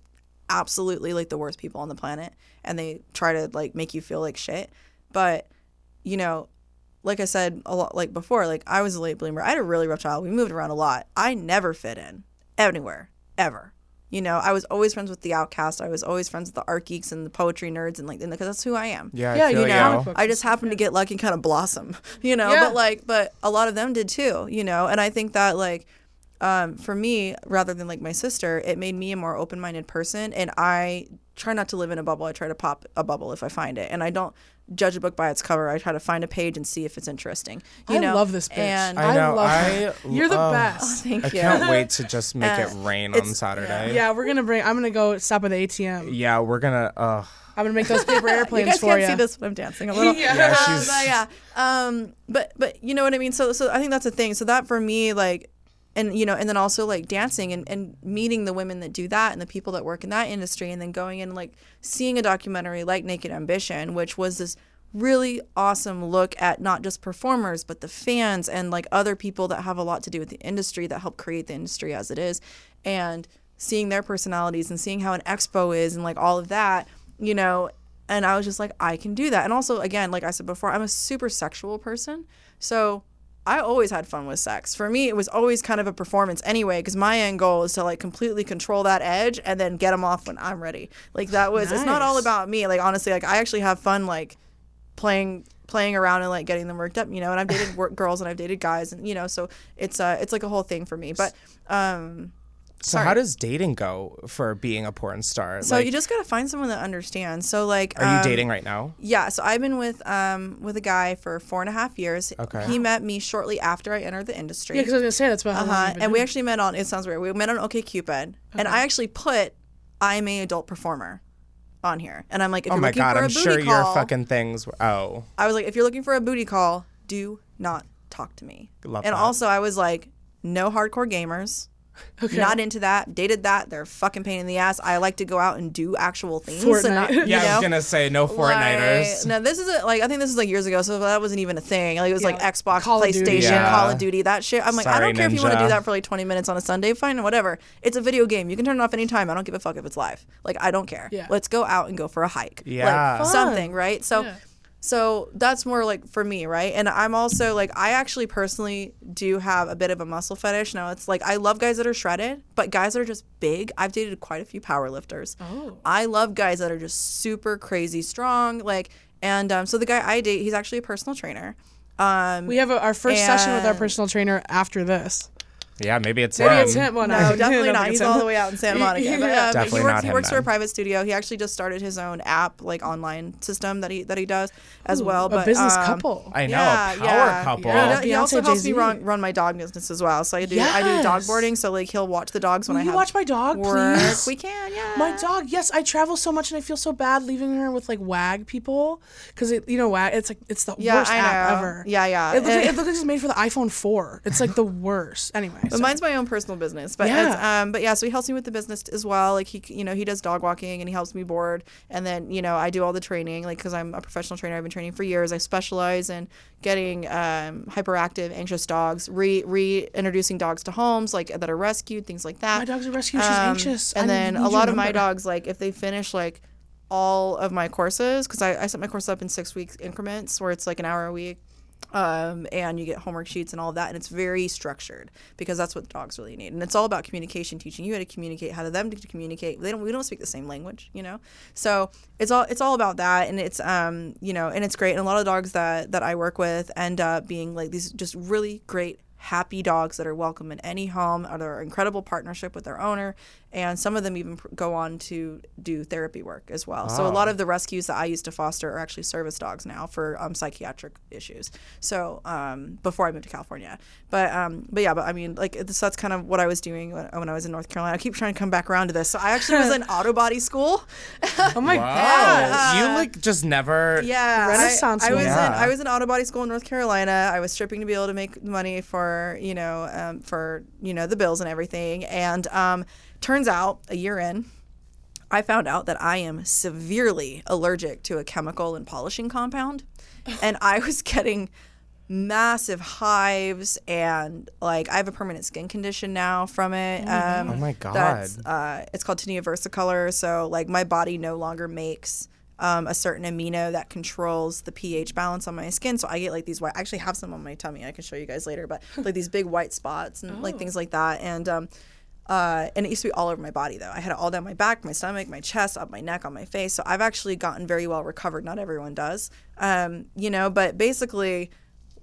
absolutely like the worst people on the planet, and they try to like make you feel like shit. But you know, like I said a lot, like before, like I was a late bloomer. I had a really rough childhood. We moved around a lot. I never fit in anywhere ever. You know, I was always friends with the outcast. I was always friends with the art geeks and the poetry nerds, and like, because that's who I am Yeah. Yeah, I feel you you. know. I just happened to get lucky and kind of blossom, you know. Yeah. But like, but a lot of them did too, you know. And I think that like, um, for me, rather than like my sister, it made me a more open-minded person, and I try not to live in a bubble. I try to pop a bubble if I find it, and I don't judge a book by its cover. I try to find a page and see if it's interesting. You I know? love this bitch. And I know. love I, her. You're the oh, best. thank I you. I can't wait to just make it Uh, rain on Saturday. Yeah, we're gonna bring. I'm gonna go stop at the ATM. Yeah, we're gonna. Uh, I'm gonna make those paper you airplanes guys for can't you. see this, but I'm dancing a little. Yeah. Yeah, she's- but yeah. Um, but but you know what I mean. So so I think that's a thing. So that for me, like, and you know, and then also like dancing and and meeting the women that do that and the people that work in that industry, and then going and like seeing a documentary like Naked Ambition, which was this really awesome look at not just performers but the fans and like other people that have a lot to do with the industry that help create the industry as it is and seeing their personalities and seeing how an expo is and like all of that you know and I was just like, I can do that. And also, again, like I said before, I'm a super sexual person. So I always had fun with sex. For me, it was always kind of a performance anyway, because my end goal is to like completely control that edge and then get them off when I'm ready. Like that was, it's not all about me. Like honestly, like I actually have fun like playing playing around and like getting them worked up you know and i've dated work girls and i've dated guys and you know so it's uh it's like a whole thing for me but um So how does dating go for being a porn star? So like, you just gotta find someone that understands. So like, are you um, dating right now? Yeah, so I've been with um with a guy for four and a half years. Okay. He met me shortly after I entered the industry. Yeah, because I was gonna say that's about how uh-huh. And we actually met on. It sounds weird. We met on OkCupid, and I actually put I'm a adult performer on here, and I'm like, if Oh you're my looking god, for a I'm booty sure call, your fucking things. Were, oh, I was like, if you're looking for a booty call, do not talk to me. Love and that. also, I was like, no hardcore gamers. Okay. Not into that. Dated that. They're a fucking pain in the ass. I like to go out and do actual things. Fortnite. not, you yeah. I was gonna say no Fortniters. Like, no, this is a, like I think this is like years ago, so that wasn't even a thing. Like it was like Xbox, Call PlayStation, Duty. Yeah. Call of Duty, that shit. I'm like, I don't care if you want to do that for like 20 minutes on a Sunday, fine, whatever. It's a video game. You can turn it off anytime. I don't give a fuck if it's live. Like I don't care. Yeah. Let's go out and go for a hike. Yeah. like, something, right? So. So that's more like for me, right? And I'm also like I actually personally do have a bit of a muscle fetish. Now it's like I love guys that are shredded, but guys that are just big. I've dated quite a few power lifters. Oh. I love guys that are just super crazy strong. Like and um, so the guy I date, he's actually a personal trainer. Um, We have a, our first session with our personal trainer after this. Yeah, maybe it's Maybe him. it's him. Well, no, I definitely don't He's all the way out in Santa Monica. But, Yeah. um, Definitely he works, not he works for a private studio. He actually just started his own app, like online system that he that he does as Ooh, well. a but business um, couple. I know Yeah, a power yeah. couple. Yeah. He, he also Beyonce, helps me Jay-Z. run, run my dog business as well. So I do I do dog boarding. So like he'll watch the dogs when Will I you watch my dog, work. please? We can, yeah. My dog, yes, I travel so much and I feel so bad leaving her with like wag people because you know wag. It's like it's the Yeah, worst I app know. ever. Yeah, yeah. It looks, like, it looks like it's made for the iPhone 4. It's like the worst. Anyway, But so- mine's my own personal business. But Yeah. um, but yeah, so he helps me with the business as well. Like he, you know, he does dog walking and he helps me board. And then you know, I do all the training. Like because I'm a professional trainer, I've been training for years. I specialize in getting um, hyperactive, anxious dogs, re reintroducing dogs to homes like that are rescued, things like that. my dog's a rescue. She's Um, anxious. And I then a lot of my dogs, like if they finish like all of my courses, because I, I set my course up in six weeks increments where it's like an hour a week. Um, and you get homework sheets and all of that, and it's very structured because that's what dogs really need, and it's all about communication, teaching you how to communicate, how to them to communicate. They don't, we don't speak the same language, you know. So it's all it's all about that, and it's um, you know, and it's great. And a lot of dogs that that I work with end up being like these just really great happy dogs that are welcome in any home or they're incredible partnership with their owner and some of them even pr- go on to do therapy work as well so a lot of the rescues that i used to foster are actually service dogs now for um, psychiatric issues so um, before i moved to california but um, but yeah but i mean like it's, that's kind of what i was doing when, when i was in north carolina i keep trying to come back around to this so i actually was in auto body school Oh my Wow. god. you like just never. Yeah, Renaissance I, was woman. in I was in auto body school in North Carolina. I was stripping to be able to make money for you know um, for you know the bills and everything. And um, turns out a year in, I found out that I am severely allergic to a chemical and polishing compound, and I was getting massive hives and like I have a permanent skin condition now from it. Um, Oh my god. that's uh, it's called tinea versicolor. So like my body no longer makes um, a certain amino that controls the pH balance on my skin. So I get like these white. I actually have some on my tummy. I can show you guys later, but like these big white spots and like things like that. And um, uh, and it used to be all over my body though. I had it all down my back, my stomach, my chest, up my neck, on my face. So I've actually gotten very well recovered. Not everyone does, um, you know. But basically,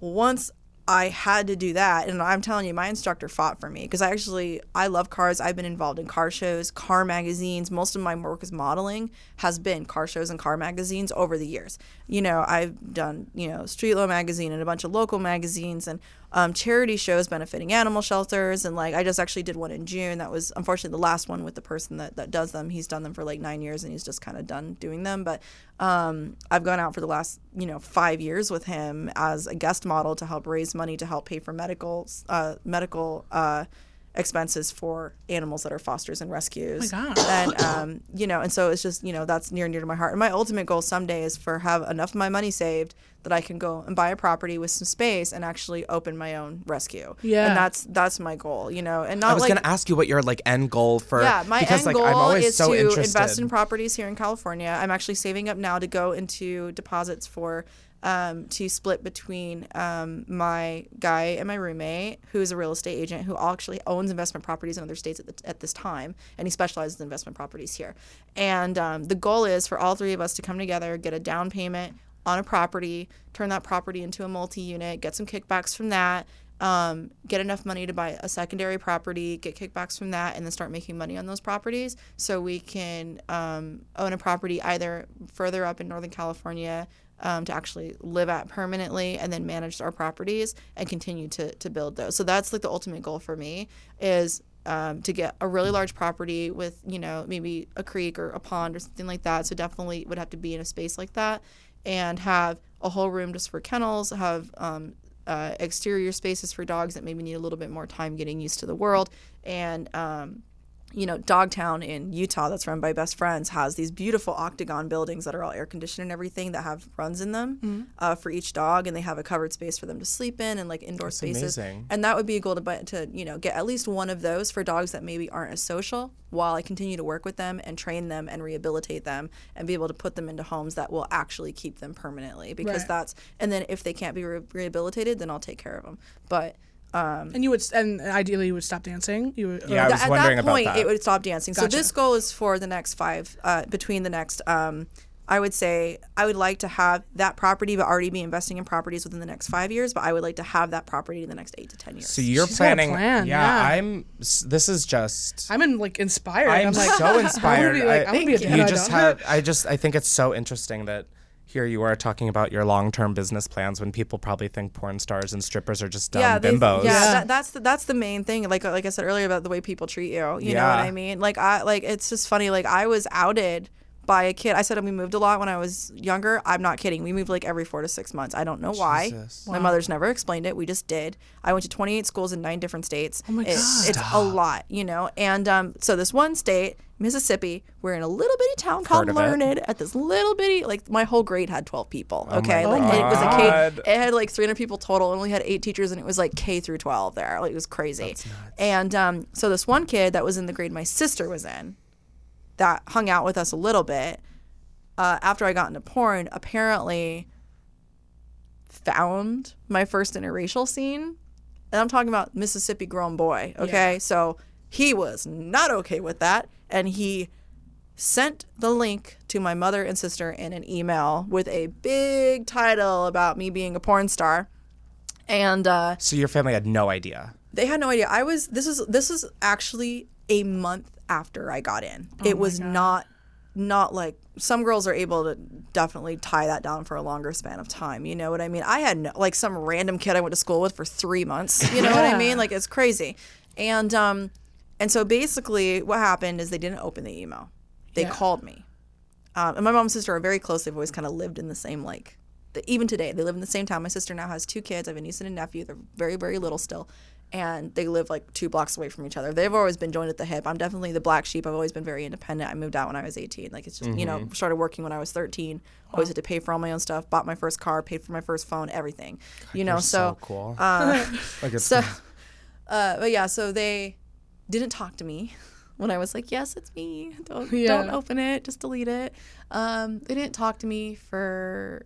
once I had to do that, and I'm telling you, my instructor fought for me because I actually I love cars. I've been involved in car shows, car magazines. Most of my work as modeling has been car shows and car magazines over the years. You know, I've done you know Street Law magazine and a bunch of local magazines and um, charity shows benefiting animal shelters. And like I just actually did one in June. That was unfortunately the last one with the person that that does them. He's done them for like nine years and he's just kind of done doing them. But um, I've gone out for the last you know five years with him as a guest model to help raise money to help pay for medical uh, medical uh, expenses for animals that are fosters and rescues. Oh. And um, you know, and so it's just you know that's near and dear to my heart. And my ultimate goal someday is for have enough of my money saved that I can go and buy a property with some space and actually open my own rescue. Yeah. and that's that's my goal. You know, and not I was like gonna ask you what your like end goal for. yeah, my because end like I'm goal always is so to interested. invest in properties here in California. I'm actually saving up now to go into deposits for um, to split between um, my guy and my roommate, who is a real estate agent who actually owns investment properties in other states at, the, at this time, and he specializes in investment properties here. And um, the goal is for all three of us to come together, get a down payment on a property, turn that property into a multi-unit, get some kickbacks from that, um, get enough money to buy a secondary property, get kickbacks from that, and then start making money on those properties. So we can um, own a property either further up in Northern California um, to actually live at permanently, and then manage our properties and continue to to build those. So that's like the ultimate goal for me is um, to get a really large property with you know maybe a creek or a pond or something like that. So definitely would have to be in a space like that, and have a whole room just for kennels. Have um, uh, exterior spaces for dogs that maybe need a little bit more time getting used to the world, and um, you know, Dogtown in Utah, that's run by Best Friends, has these beautiful octagon buildings that are all air conditioned and everything that have runs in them Mm-hmm. uh, for each dog, and they have a covered space for them to sleep in and like indoor spaces. amazing. And that would be a goal to buy, to you know get at least one of those for dogs that maybe aren't as social, while I continue to work with them and train them and rehabilitate them and be able to put them into homes that will actually keep them permanently. Because Right. that's and then if they can't be re- rehabilitated, then I'll take care of them. But And you would, and ideally, you would stop dancing. You would, or- Yeah, I was Th- at wondering that about point, that. it would stop dancing. So this goal is for the next five, uh, between the next. Um, I would say I would like to have that property, but already be investing in properties within the next five years. But I would like to have that property in the next eight to ten years. So you're She's got a planning. plan, yeah, yeah. I'm. This is just. I'm in, like inspired. I'm, I'm like, so I wanna inspired. be like, I- I want to be a Thank pet you just have. I just. I think it's so interesting that here you are talking about your long-term business plans when people probably think porn stars and strippers are just dumb yeah, they- bimbos. yeah, Yeah. That, that's the, that's the main thing. Like uh, like I said earlier about the way people treat you. You know what I mean? Like I like it's just funny. Like I was outed by a kid. I said we moved a lot when I was younger. I'm not kidding. We moved like every four to six months. I don't know why. Jesus. My mother's never explained it. We just did. I went to 28 schools in nine different states. Oh my it, God. It's a lot, you know. And um, so this one state, Mississippi, we're in a little bitty town called. Learned. At this little bitty, like my whole grade had 12 people. Okay, my like it was a K. God. It had like 300 people total, and only had eight teachers, and it was like K through 12 there. Like it was crazy. And um, so this one kid that was in the grade my sister was in, that hung out with us a little bit. Uh, after I got into porn, apparently found my first interracial scene. And I'm talking about Mississippi grown boy. Okay. So he was not okay with that. And he sent the link to my mother and sister in an email with a big title about me being a porn star. And uh, So your family had no idea. they had no idea. I was this is this is actually a month after I got in. it was not not like some girls are able to definitely tie that down for a longer span of time. You know what I mean? I had no, like some random kid I went to school with for three months. You know what I mean? Like it's crazy. And um and so basically what happened is they didn't open the email. They Yeah. called me. Um, and my mom and sister are very close. They've always kind of lived in the same like, even today they live in the same town. My sister now has two kids. I have a niece and a nephew. They're very very little still, and they live like two blocks away from each other. They've always been joined at the hip. I'm definitely the black sheep. I've always been very independent. I moved out when I was 18. Like it's just you know started working when I was 13. Always had to pay for all my own stuff. Bought my first car. Paid for my first phone. Everything. You know so. so cool. Uh, like so, uh, but yeah, so they didn't talk to me when I was like, "Yes, it's me. Don't don't open it. Just delete it." Um, they didn't talk to me for,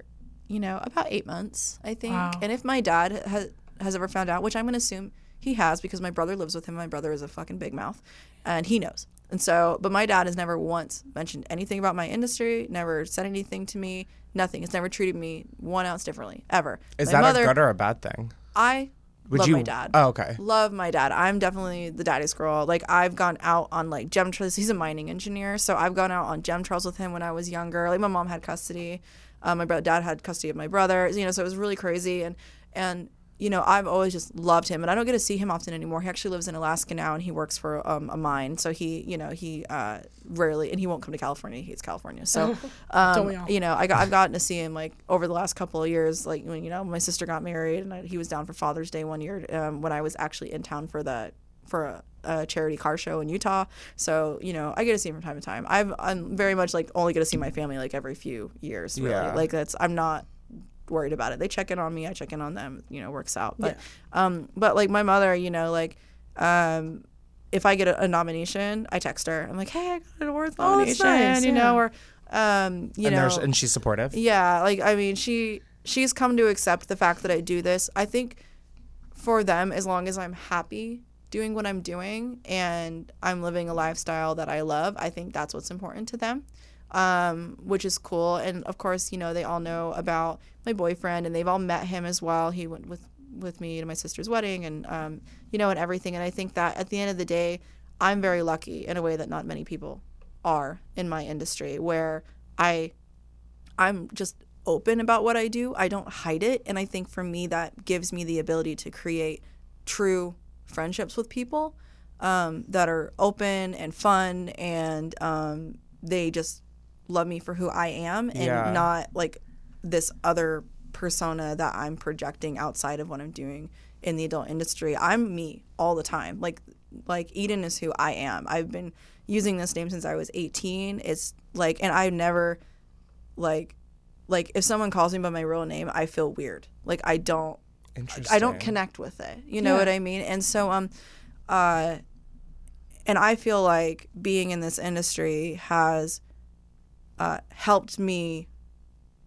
you know, about eight months, I think. Wow. And if my dad has has ever found out, which I'm gonna assume he has because my brother lives with him. My brother is a fucking big mouth, and he knows. And so, but my dad has never once mentioned anything about my industry. Never said anything to me. Nothing. Has never treated me one ounce differently ever. is my that mother, a good or a bad thing? I Would love you? my dad Oh, okay. love my dad. I'm definitely the daddy's girl. Like I've gone out on like gem trails. He's a mining engineer, so I've gone out on gem trails with him when I was younger. Like my mom had custody, um, my bro- dad had custody of my brother. You know, so it was really crazy. And and you know, I've always just loved him, and I don't get to see him often anymore. He actually lives in Alaska now, and he works for um, a mine. So he, you know, he uh, rarely, and he won't come to California. He hates California. So, um, you know, I got I've gotten to see him like over the last couple of years. Like when you know my sister got married, and I, he was down for Father's Day one year um, when I was actually in town for the for a, a charity car show in Utah. So you know, I get to see him from time to time. I've I'm very much like only get to see my family like every few years. Really, Yeah. like that's I'm not worried about it. They check in on me, I check in on them. You know, works out. But um, but like my mother, you know, like um. If I get a, a nomination, I text her. I'm like, "Hey, I got an awards Oh, nomination," nice, you yeah. know, or um, you and know, and she's supportive. yeah, like I mean, she she's come to accept the fact that I do this. I think for them, as long as I'm happy doing what I'm doing and I'm living a lifestyle that I love, I think that's what's important to them. Um, which is cool. And of course, you know, they all know about my boyfriend and they've all met him as well. He went with with me to my sister's wedding and um, you know and everything and I think that at the end of the day I'm very lucky in a way that not many people are in my industry where I I'm just open about what I do. I don't hide it and I think for me that gives me the ability to create true friendships with people um, that are open and fun and um, they just love me for who I am and Yeah. not like this other persona that I'm projecting outside of what I'm doing in the adult industry. I'm me all the time. Like like Edyn is who I am. I've been using this name since I was 18. It's like and I've never like like if someone calls me by my real name, I feel weird. Like I don't Interesting. I don't connect with it. You know Yeah. what I mean? And so um uh and I feel like being in this industry has uh helped me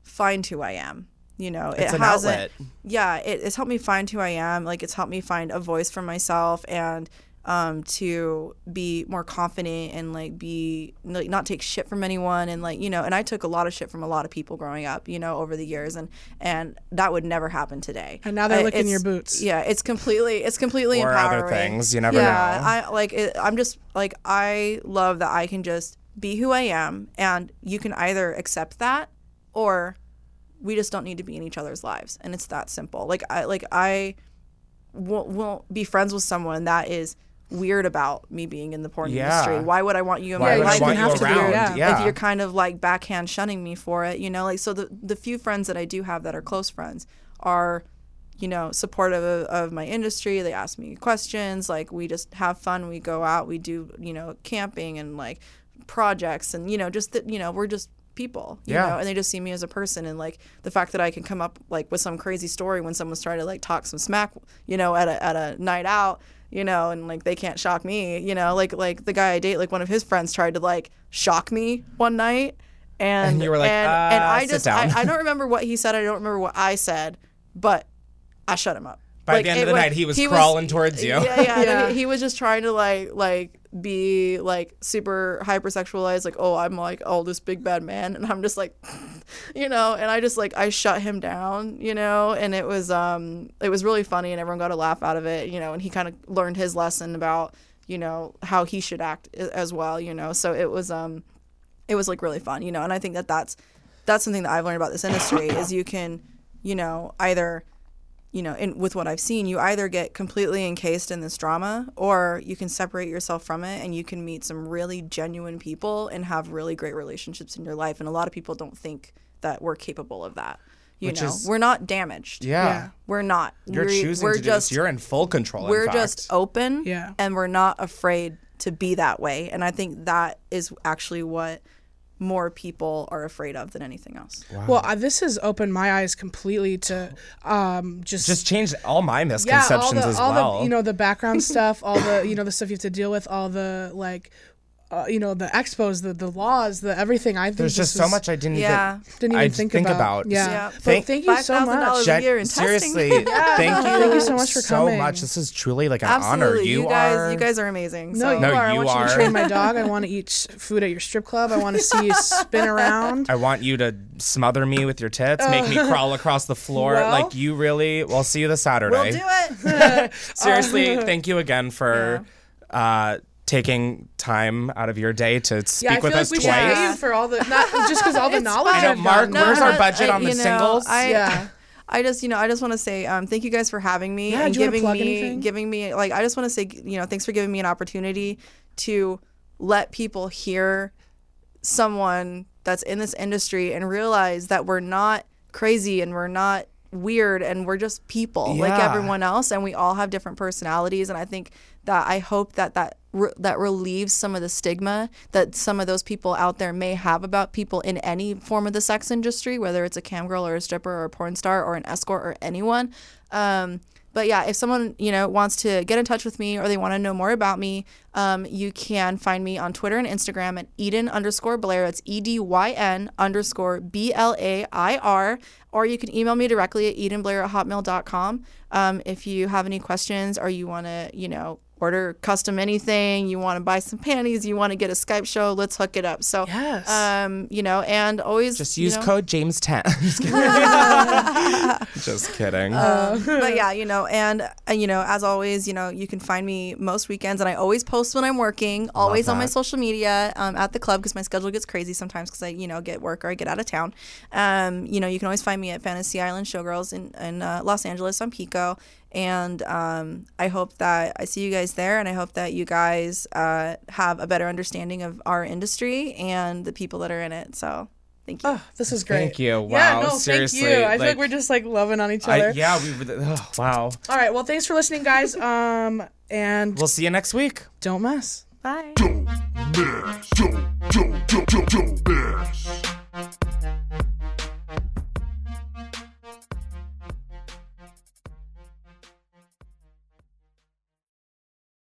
find who I am. You know, It's it hasn't outlet. yeah, it, it's helped me find who I am. Like it's helped me find a voice for myself and um, to be more confident and like be like not take shit from anyone and like you know. And I took a lot of shit from a lot of people growing up, you know, over the years, and and that would never happen today. And now they're I- licking your boots. Yeah, it's completely it's completely Or empowering. other things, you never yeah, know. I like it, I'm just like I love that I can just be who I am, and you can either accept that or we just don't need to be in each other's lives and it's that simple like i like i won't, won't be friends with someone that is weird about me being in the porn Yeah. industry why would i want you in Why my life if you you're- around? if Yeah. you're kind of like backhand shunning me for it you know like so the the few friends that i do have that are close friends are you know supportive of, of my industry they ask me questions like we just have fun we go out we do you know camping and like projects and you know just that you know we're just people you Yeah. know and they just see me as a person and like the fact that I can come up like with some crazy story when someone's trying to like talk some smack you know at a at a night out you know and like they can't shock me you know like like the guy I date like one of his friends tried to like shock me one night and And you were like, and, and "Uh, I sit just down." I, I don't remember what he said I don't remember what I said but I shut him up By Like, the end of the wa- night, he was crawling towards you. yeah, yeah. Yeah. He, he was just trying to like like be like super hypersexualized, like oh I'm like oh this big bad man, and I'm just like, you know, and I just like I shut him down, you know, and it was um it was really funny and everyone got a laugh out of it, you know, and he kind of learned his lesson about you know how he should act as well, you know, so it was um it was like really fun, you know, and I think that that's that's something that I've learned about this industry is you can, you know, either you know, in, with what I've seen, you either get completely encased in this drama or you can separate yourself from it and you can meet some really genuine people and have really great relationships in your life. And a lot of people don't think that we're capable of that. You Which know, is- we're not damaged. Yeah. Yeah. We're not. You're we're, choosing we're to do just this. You're in full control. we're fact. just open Yeah. and we're not afraid to be that way. And I think that is actually what more people are afraid of than anything else. Well, uh, this has opened my eyes completely to um, just just changed all my yeah, all misconceptions the as all well. the you know the background stuff, all the you know the stuff you have to deal with, all the like. Uh, you know the expos, the the laws, the everything. I think There's just so is- much I didn't Yeah. even didn't even I think, think about. about. Yeah, Yeah. but Thank- thank you so much. a Jen- year in testing. seriously, thank you. Thank you so much for so coming. much. This is truly like an Absolutely. honor. You, You, guys are. you guys are amazing. No, so. you No, are. I you want you to train my dog. I want to eat food at your strip club. I want to see you spin around. I want you to smother me with your tits, make me crawl across the floor. Well- like you really. We'll see you this Saturday. We'll do it. Seriously, thank you again for uh, taking time out of your day to speak Yeah, I feel with like us we twice. should pay you for all the not just because all the knowledge. fine. I know, I've Mark, gotten. where's our budget I- on the know, singles? I, Yeah. I just, you know, I just want to say um, thank you guys for having me Yeah, and do you wanna giving me, anything? giving me, like, I just want to say, you know, thanks for giving me an opportunity to let people hear someone that's in this industry and realize that we're not crazy and we're not weird and we're just people like everyone else and we all have different personalities and I think that I hope that that re- that relieves some of the stigma that some of those people out there may have about people in any form of the sex industry whether it's a cam girl or a stripper or a porn star or an escort or anyone um, but yeah, if someone you know wants to get in touch with me or they want to know more about me, um, you can find me on Twitter and Instagram at Edyn underscore Blair. It's E D Y N underscore B L A I R. Or you can email me directly at edynblair at hotmail.com. Um, if you have any questions or you want to, you know, order custom anything, you want to buy some panties, you want to get a Skype show, let's hook it up. So, Yes. um, you know, and always Just you use know- code James10. Just kidding. Just kidding. but yeah, you know, and uh, you know, as always, you know, you can find me most weekends, and I always post when I'm working. Always on my social media um, at the club because my schedule gets crazy sometimes because I, you know, get work or I get out of town. Um, you know, you can always find me at Fantasy Island Showgirls in, in uh, Los Angeles on Pico, and um, I hope that I see you guys there, and I hope that you guys uh, have a better understanding of our industry and the people that are in it. So, thank you. Oh, this is great. Thank you. Yeah, Wow, no, seriously, thank you. I feel like like- we're just like loving on each I, other. yeah, we. Oh, wow. All right. Well, thanks for listening, guys. Um, and We'll see you next week. don't mess. Bye. Don't mess, don't, don't, don't, don't, don't mess.